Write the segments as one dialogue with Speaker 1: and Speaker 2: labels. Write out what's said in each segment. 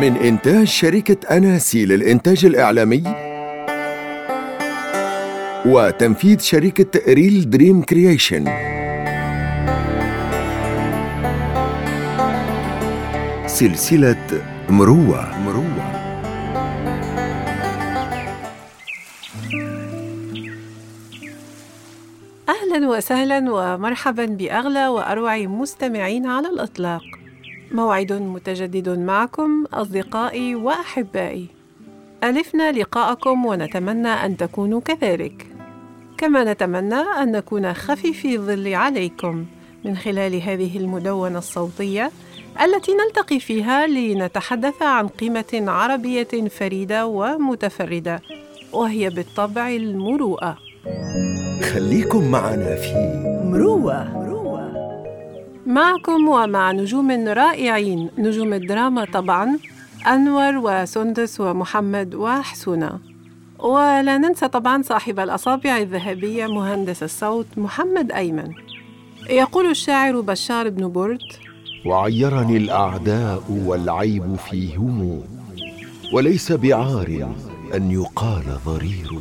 Speaker 1: من إنتاج شركة أناسي للإنتاج الإعلامي وتنفيذ شركة Real Dream Creation. سلسلة مروة. مروة.
Speaker 2: أهلا وسهلا ومرحبا بأغلى وأروع مستمعين على الإطلاق. موعد متجدد معكم أصدقائي وأحبائي. ألفنا لقاءكم ونتمنى أن تكونوا كذلك. كما نتمنى أن نكون خفيفي الظل عليكم من خلال هذه المدونة الصوتية التي نلتقي فيها لنتحدث عن قيمة عربية فريدة ومتفردة وهي بالطبع المروءة.
Speaker 1: خليكم معنا في
Speaker 2: مروة معكم ومع نجوم رائعين. نجوم الدراما طبعا أنور وسندس ومحمد وحسونة. ولا ننسى طبعا صاحب الأصابع الذهبية مهندس الصوت محمد أيمن. يقول الشاعر بشار بن برد
Speaker 1: وعيرني الأعداء والعيب فيهم وليس بعار أن يقال ضرير.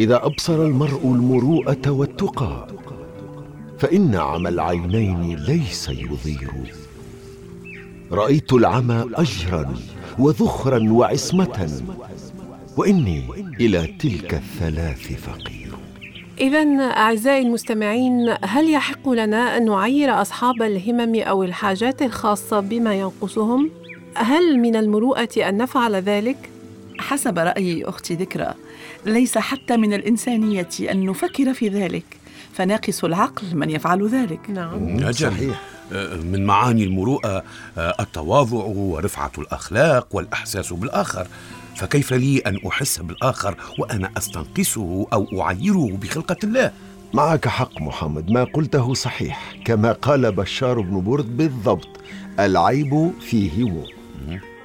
Speaker 1: إذا أبصر المرء المروءة والتقى فإن عمى العينين ليس يضير رأيت العمى أجرا وذخرا وعصمة وإني إلى تلك الثلاث فقير
Speaker 2: إذا أعزائي المستمعين هل يحق لنا أن نعير أصحاب الهمم أو الحاجات الخاصة بما ينقصهم؟ هل من المروءة أن نفعل ذلك؟
Speaker 3: حسب رأي أختي ذكرى ليس حتى من الإنسانية أن نفكر في ذلك فناقص العقل من يفعل ذلك.
Speaker 2: نعم.
Speaker 4: نجم
Speaker 1: صحيح.
Speaker 4: آه، من معاني المروءة آه، التواضع ورفعة الأخلاق والإحساس بالآخر. فكيف لي أن أحس بالآخر وأنا أستنقصه أو أعيره بخلقة الله؟
Speaker 1: معك حق محمد ما قلته صحيح كما قال بشار بن برد بالضبط العيب فيهم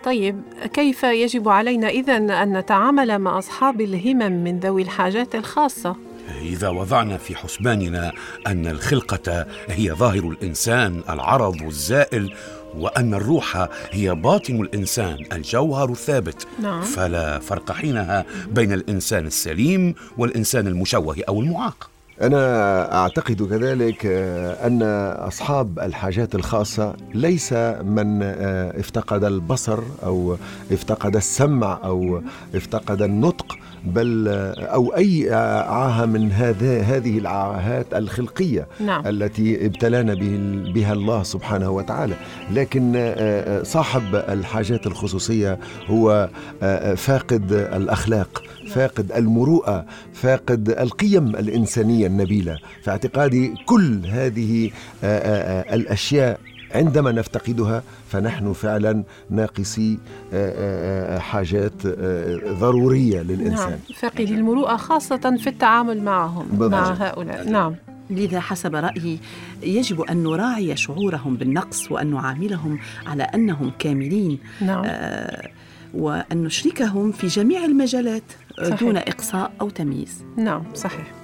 Speaker 2: طيب كيف يجب علينا إذن أن نتعامل مع أصحاب الهمم من ذوي الحاجات الخاصة؟
Speaker 4: إذا وضعنا في حسباننا أن الخلقة هي ظاهر الإنسان العرض والزائل وأن الروح هي باطن الإنسان الجوهر الثابت
Speaker 2: نعم.
Speaker 4: فلا فرق حينها بين الإنسان السليم والإنسان المشوه أو المعاق
Speaker 1: أنا أعتقد كذلك أن أصحاب الحاجات الخاصة ليس من آه، افتقد البصر أو افتقد السمع أو افتقد النطق بل آه، أو أي آه، عاهة من هذا هذه العاهات الخلقية
Speaker 2: نعم.
Speaker 1: التي ابتلانا به- بها الله سبحانه وتعالى. لكن آه، صاحب الحاجات الخصوصية هو فاقد الأخلاق فاقد المروءة فاقد القيم الإنسانية النبيلة. في اعتقادي كل هذه الأشياء عندما نفتقدها فنحن فعلا ناقصي آه، آه، آه، حاجات ضرورية للإنسان.
Speaker 2: نعم فاقدي المروءة خاصة في التعامل معهم
Speaker 1: بالضبط.
Speaker 2: مع هؤلاء. نعم.
Speaker 3: لذا حسب رأيي يجب أن نراعي شعورهم بالنقص وأن نعاملهم على أنهم كاملين
Speaker 2: نعم.
Speaker 3: آه، وأن نشركهم في جميع المجالات
Speaker 2: صحيح.
Speaker 3: دون إقصاء أو تمييز.
Speaker 2: نعم صحيح.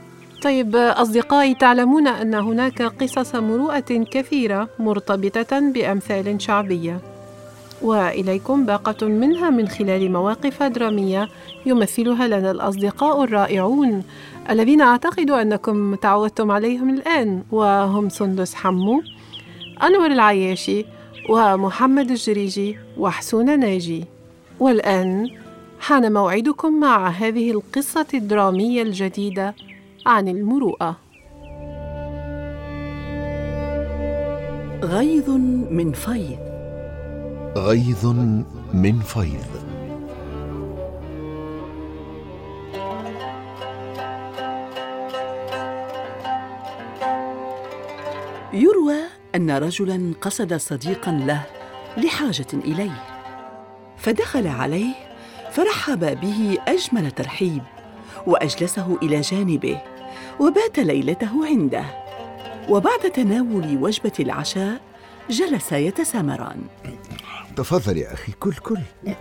Speaker 2: طيب أصدقائي تعلمون أن هناك قصص مروءة كثيرة مرتبطة بأمثال شعبية. وإليكم باقة منها من خلال مواقف درامية يمثلها لنا الأصدقاء الرائعون الذين أعتقد أنكم تعودتم عليهم الآن وهم سندس حمو أنور العياشي ومحمد الجريجي وحسون ناجي. والآن حان موعدكم مع هذه القصة الدرامية الجديدة عن المروءة.
Speaker 3: غيظ من فيض.
Speaker 1: غيظ من فيض.
Speaker 3: يروى أن رجلا قصد صديقا له لحاجة إليه فدخل عليه فرحب به أجمل ترحيب وأجلسه إلى جانبه. وبات ليلته عنده. وبعد تناول وجبة العشاء جلسا يتسامران.
Speaker 1: تفضل يا أخي كل كل.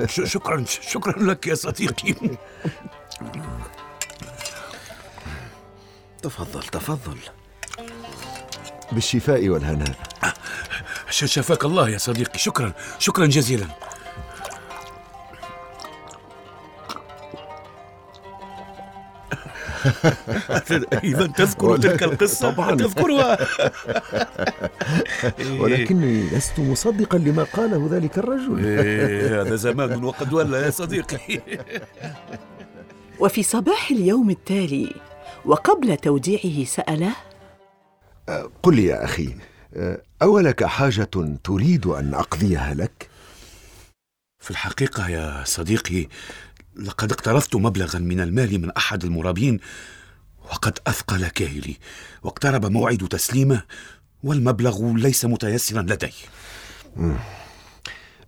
Speaker 4: شكرا شكرا لك يا صديقي.
Speaker 1: تفضل تفضل. بالشفاء والهناء.
Speaker 4: شفاك الله يا صديقي شكرا شكرا جزيلا. إذا تذكر تلك القصة
Speaker 1: طبعاً.
Speaker 4: تذكرها
Speaker 1: ولكني لست مصدقا لما قاله ذلك الرجل
Speaker 4: إيه، هذا زمان وقد ولى يا صديقي
Speaker 3: وفي صباح اليوم التالي وقبل توديعه سأله
Speaker 1: قل لي يا أخي أولك حاجة تريد أن أقضيها لك؟
Speaker 4: في الحقيقة يا صديقي لقد اقترضت مبلغا من المال من أحد المرابين وقد أثقل كاهلي واقترب موعد تسليمه والمبلغ ليس متيسرا لدي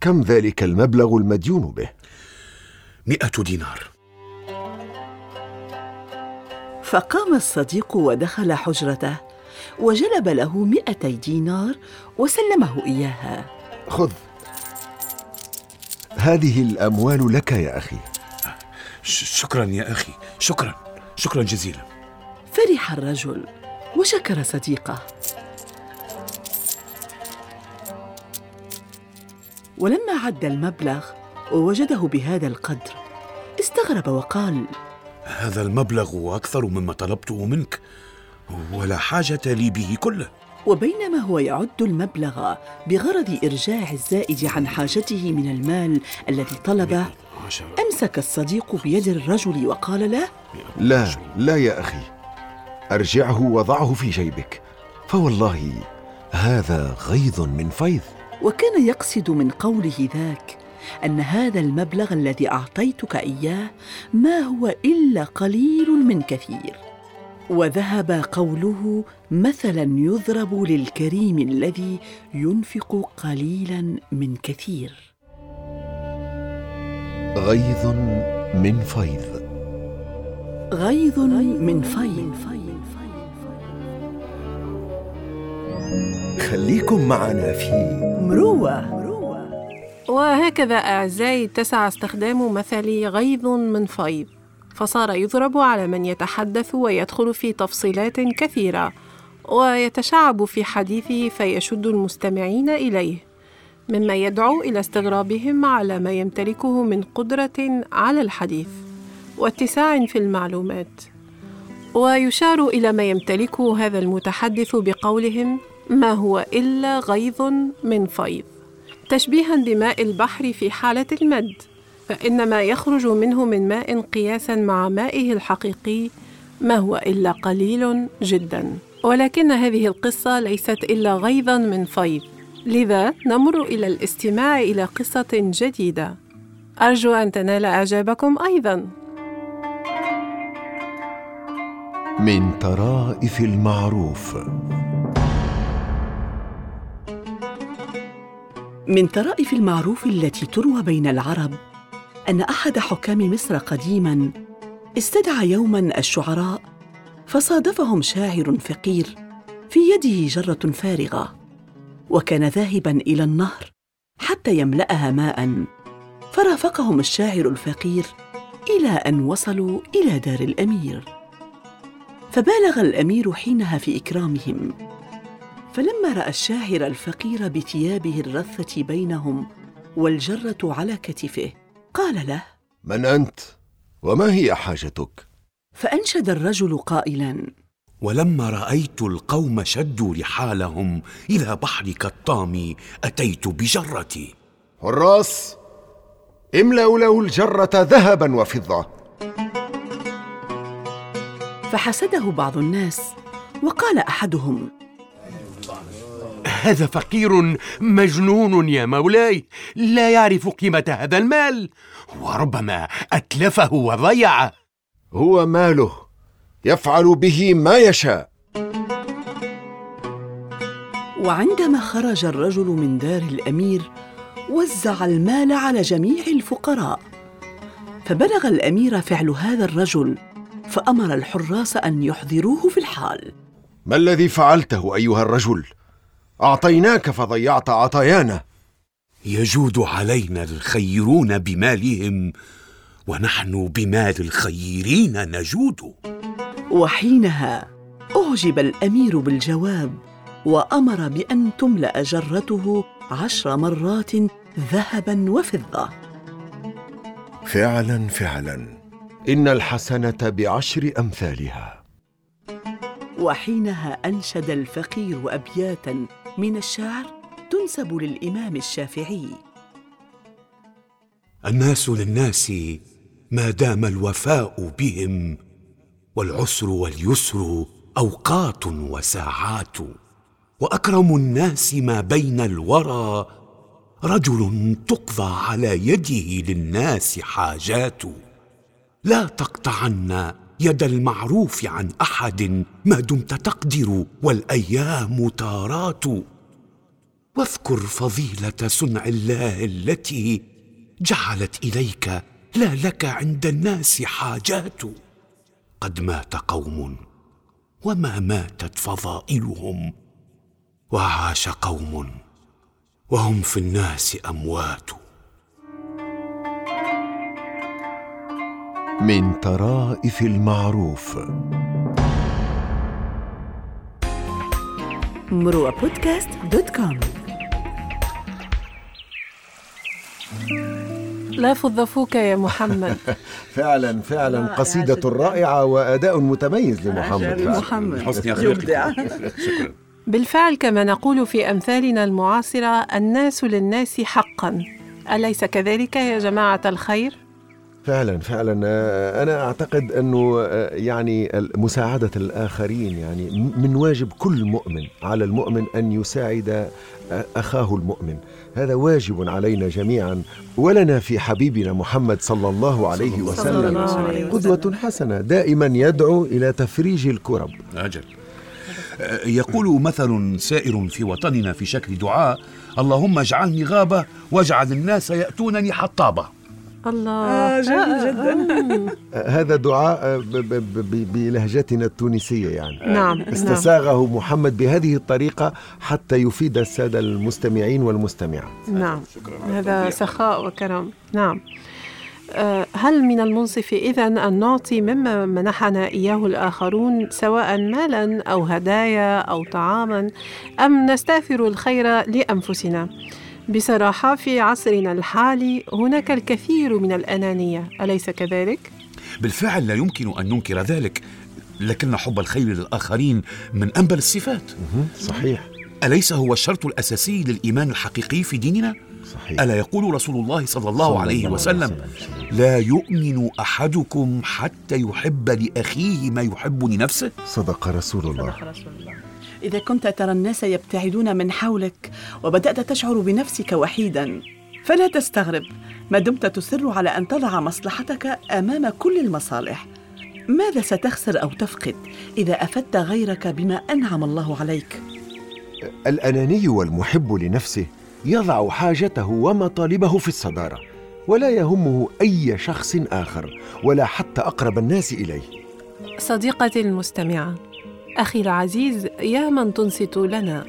Speaker 1: كم ذلك المبلغ المديون به؟
Speaker 4: مئة دينار.
Speaker 3: فقام الصديق ودخل حجرته وجلب له مئتي دينار وسلمه إياها.
Speaker 1: خذ. هذه الأموال لك يا أخي.
Speaker 4: شكرا يا أخي. شكرا. شكرا جزيلا.
Speaker 3: فرح الرجل وشكر صديقه. ولما عد المبلغ ووجده بهذا القدر استغرب وقال
Speaker 4: هذا المبلغ أكثر مما طلبته منك ولا حاجة لي به كله.
Speaker 3: وبينما هو يعد المبلغ بغرض إرجاع الزائد عن حاجته من المال الذي طلبه أمسك الصديق بيد الرجل وقال له
Speaker 1: لا لا يا أخي. أرجعه وضعه في جيبك. فوالله هذا غيظ من فيض.
Speaker 3: وكان يقصد من قوله ذاك أن هذا المبلغ الذي أعطيتك إياه ما هو إلا قليل من كثير. وذهب قوله مثلا يضرب للكريم الذي ينفق قليلا من كثير.
Speaker 1: غيظ من فيض.
Speaker 3: غيظ من فيض.
Speaker 1: خليكم معنا في
Speaker 3: مروة.
Speaker 2: وهكذا أعزائي اتسع استخدام مثل غيظ من فيض. فصار يضرب على من يتحدث ويدخل في تفصيلات كثيرة ويتشعب في حديثه فيشد المستمعين إليه. مما يدعو إلى استغرابهم على ما يمتلكه من قدرة على الحديث واتساع في المعلومات. ويشار إلى ما يمتلكه هذا المتحدث بقولهم ما هو إلا غيظ من فيض. تشبيها بماء البحر في حالة المد فإن ما يخرج منه من ماء قياسا مع مائه الحقيقي ما هو إلا قليل جدا. ولكن هذه القصة ليست إلا غيظا من فيض. لذا نمر إلى الاستماع إلى قصة جديدة. أرجو أن تنال إعجابكم أيضا.
Speaker 1: من طرائف المعروف.
Speaker 3: من طرائف المعروف التي تروى بين العرب أن أحد حكام مصر قديما استدعى يوما الشعراء فصادفهم شاعر فقير في يده جرة فارغة. وكان ذاهبا إلى النهر حتى يملأها ماء فرافقهم الشاعر الفقير إلى أن وصلوا إلى دار الأمير فبالغ الأمير حينها في إكرامهم فلما رأى الشاعر الفقير بثيابه الرثة بينهم والجرة على كتفه قال له
Speaker 1: من أنت؟ وما هي حاجتك؟
Speaker 3: فأنشد الرجل قائلا
Speaker 4: ولما رأيت القوم شدوا رحالهم إلى بحر كالطامي أتيت بجرتي.
Speaker 1: حراس املأوا له الجرة ذهبا وفضة.
Speaker 3: فحسده بعض الناس وقال أحدهم
Speaker 5: هذا فقير مجنون يا مولاي لا يعرف قيمة هذا المال وربما أتلفه وضيعه.
Speaker 1: هو ماله؟ يفعل به ما يشاء.
Speaker 3: وعندما خرج الرجل من دار الأمير وزع المال على جميع الفقراء. فبلغ الأمير فعل هذا الرجل فأمر الحراس أن يحضروه في الحال.
Speaker 1: ما الذي فعلته أيها الرجل؟ أعطيناك فضيعت عطايانا
Speaker 4: يجود علينا الخيرون بمالهم ونحن بمال الخيرين نجود
Speaker 3: وحينها أعجب الأمير بالجواب وأمر بأن تملأ جرته عشر مرات ذهبا وفضة.
Speaker 1: فعلا فعلا. إن الحسنة بعشر أمثالها.
Speaker 3: وحينها أنشد الفقير أبياتا من الشعر تنسب للإمام الشافعي.
Speaker 4: الناس للناس ما دام الوفاء بهم والعسر واليسر أوقات وساعات وأكرم الناس ما بين الورى رجل تقضى على يده للناس حاجات. لا تقطعن يد المعروف عن أحد ما دمت تقدر والأيام تارات. واذكر فضيلة صنع الله التي جعلت إليك لا لك عند الناس حاجات. قد مات قوم وما ماتت فضائلهم. وعاش قوم وهم في الناس أموات.
Speaker 1: من طرائف المعروف.
Speaker 3: مروى بودكاست دوت كوم.
Speaker 2: لا فض فوك يا محمد.
Speaker 1: فعلا فعلا. قصيدة. رائعة وأداء متميز لمحمد.
Speaker 3: محمد.
Speaker 4: حسن
Speaker 3: يبدع
Speaker 4: شكرا.
Speaker 2: بالفعل كما نقول في أمثالنا المعاصرة الناس للناس حقا. أليس كذلك يا جماعة الخير؟
Speaker 1: فعلا فعلا. آه، أنا أعتقد أنه آه، يعني مساعدة الآخرين يعني من واجب كل مؤمن على المؤمن أن يساعد آه، أخاه المؤمن. هذا واجب علينا جميعا ولنا في حبيبنا محمد صلى الله عليه
Speaker 4: صلى الله
Speaker 1: وسلم.
Speaker 2: عليه وسلم.
Speaker 1: قدوة حسنة دائما يدعو إلى تفريج الكرب.
Speaker 4: أجل. أه، يقول مثل سائر في وطننا في شكل دعاء اللهم اجعلني غابة واجعل الناس يأتونني حطابة.
Speaker 2: الله.
Speaker 3: آه، جميل جدا.
Speaker 1: آه، هذا دعاء آه، ب- ب- ب- بلهجتنا التونسية يعني.
Speaker 2: نعم نعم.
Speaker 1: استساغه محمد بهذه الطريقة حتى يفيد السادة المستمعين والمستمعات.
Speaker 2: نعم. هذا سخاء وكرم. نعم. آه، هل من المنصف إذن أن نعطي مما منحنا إياه الآخرون سواء مالا أو هدايا أو طعاما أم نستأثر الخير لأنفسنا؟ بصراحة في عصرنا الحالي هناك الكثير من الأنانية أليس كذلك؟
Speaker 4: بالفعل لا يمكن أن ننكر ذلك لكن حب الخير للآخرين من أنبل الصفات.
Speaker 1: صحيح.
Speaker 4: أليس هو الشرط الأساسي للإيمان الحقيقي في ديننا؟
Speaker 1: صحيح.
Speaker 4: ألا يقول رسول الله صلى الله
Speaker 1: صلى
Speaker 4: عليه
Speaker 1: الله
Speaker 4: وسلم لا يؤمن أحدكم حتى يحب لأخيه ما يحب لنفسه
Speaker 1: صدق رسول الله.
Speaker 3: إذا كنت ترى الناس يبتعدون من حولك وبدأت تشعر بنفسك وحيدا. فلا تستغرب ما دمت تصر على أن تضع مصلحتك أمام كل المصالح. ماذا ستخسر أو تفقد إذا أفدت غيرك بما أنعم الله عليك؟
Speaker 1: الأناني والمحب لنفسه يضع حاجته ومطالبه في الصدارة ولا يهمه أي شخص آخر ولا حتى أقرب الناس إليه.
Speaker 2: صديقتي المستمعة أخي العزيز يا من تنصت لنا.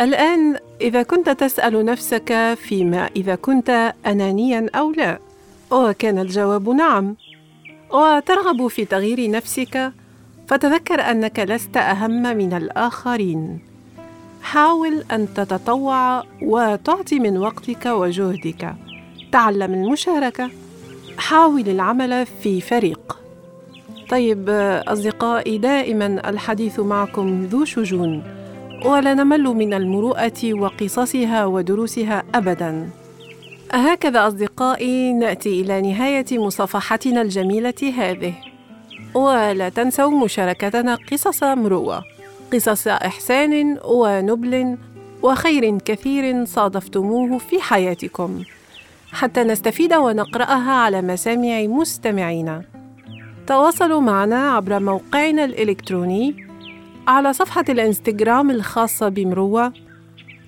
Speaker 2: الآن إذا كنت تسأل نفسك فيما إذا كنت أنانيا أو لا. وكان الجواب نعم. وترغب في تغيير نفسك. فتذكر أنك لست أهم من الآخرين. حاول أن تتطوع وتعطي من وقتك وجهدك. تعلم المشاركة. حاول العمل في فريق. طيب أصدقائي دائما الحديث معكم ذو شجون ولا نمل من المروءة وقصصها ودروسها أبدا. هكذا أصدقائي نأتي إلى نهاية مصافحتنا الجميلة هذه. ولا تنسوا مشاركتنا قصص مروءة قصص إحسان ونبل وخير كثير صادفتموه في حياتكم. حتى نستفيد ونقرأها على مسامع مستمعينا. تواصلوا معنا عبر موقعنا الإلكتروني على صفحة الإنستغرام الخاصة بمروة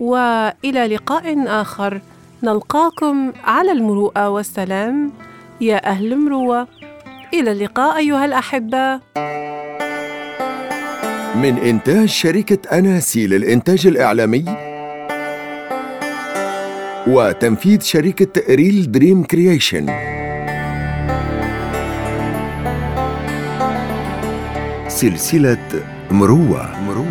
Speaker 2: وإلى لقاء آخر. نلقاكم على المروءة والسلام. يا أهل مروة إلى اللقاء أيها الأحبة.
Speaker 1: من إنتاج شركة أناسي للإنتاج الإعلامي وتنفيذ شركة ريل دريم كرييشن. سلسلة مروة. مروة